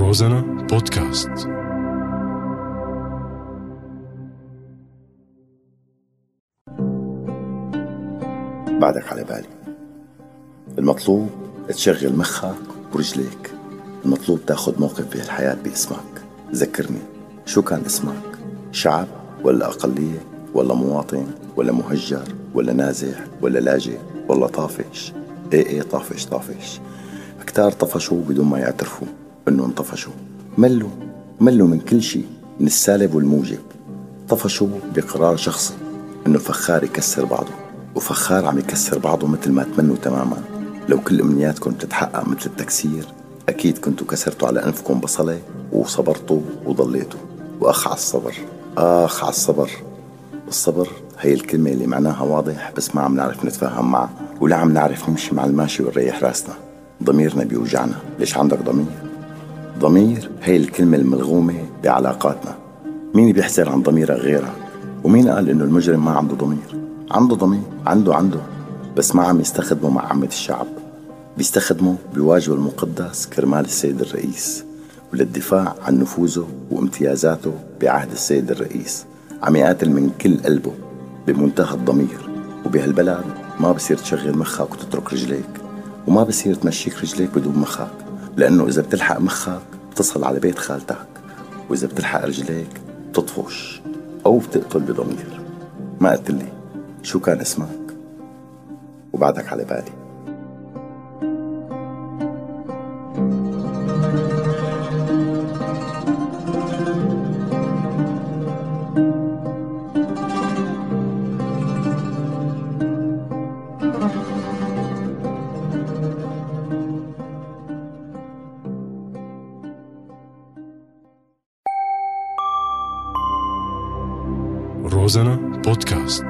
روزانا بودكاست. بعدك على بالي. المطلوب تشغل مخك ورجليك. المطلوب تاخد موقف بهالحياة باسمك. ذكرني شو كان اسمك؟ شعب ولا أقلية ولا مواطن ولا مهجر ولا نازح ولا لاجئ ولا طافش؟ إيه إيه طافش طافش. كتار طفشوا بدون ما يعترفوا. انهم طفشوا ملوا ملوا من كل شيء من السالب والموجب طفشوا بقرار شخصي انه فخار يكسر بعضه. وفخار عم يكسر بعضه مثل ما تمنوا تماما. لو كل أمنياتكم بتتحقق مثل التكسير أكيد كنتوا كسرتوا على أنفكم بصلة وصبرتوا وضليتوا. وأخ على الصبر أخ على الصبر. الصبر هي الكلمة اللي معناها واضح بس ما عم نعرف نتفاهم معها ولا عم نعرف نمشي مع الماشي ونريح راسنا. ضميرنا بيوجعنا. ليش عندك ضمير؟ ضمير هي الكلمة الملغومة بعلاقاتنا. مين بيحزن عن ضميرك غيرك؟ ومين قال إنه المجرم ما عنده ضمير؟ عنده ضمير عنده عنده. بس ما عم يستخدمه مع عامة الشعب. بيستخدمه بواجبه المقدس كرمال السيد الرئيس وللدفاع عن نفوذه وامتيازاته بعهد السيد الرئيس. عم يقاتل من كل قلبه بمنتهى الضمير. وبهالبلد ما بصير تشغل مخك وتترك رجليك. وما بصير تمشيك رجليك بدون مخك. لأنه إذا بتلحق مخك بتصل على بيت خالتك وإذا بتلحق رجليك بتطفش أو بتقتل بضمير ما قلت لي شو كان اسمك؟ وبعدك على بالي. روزانا بودكاست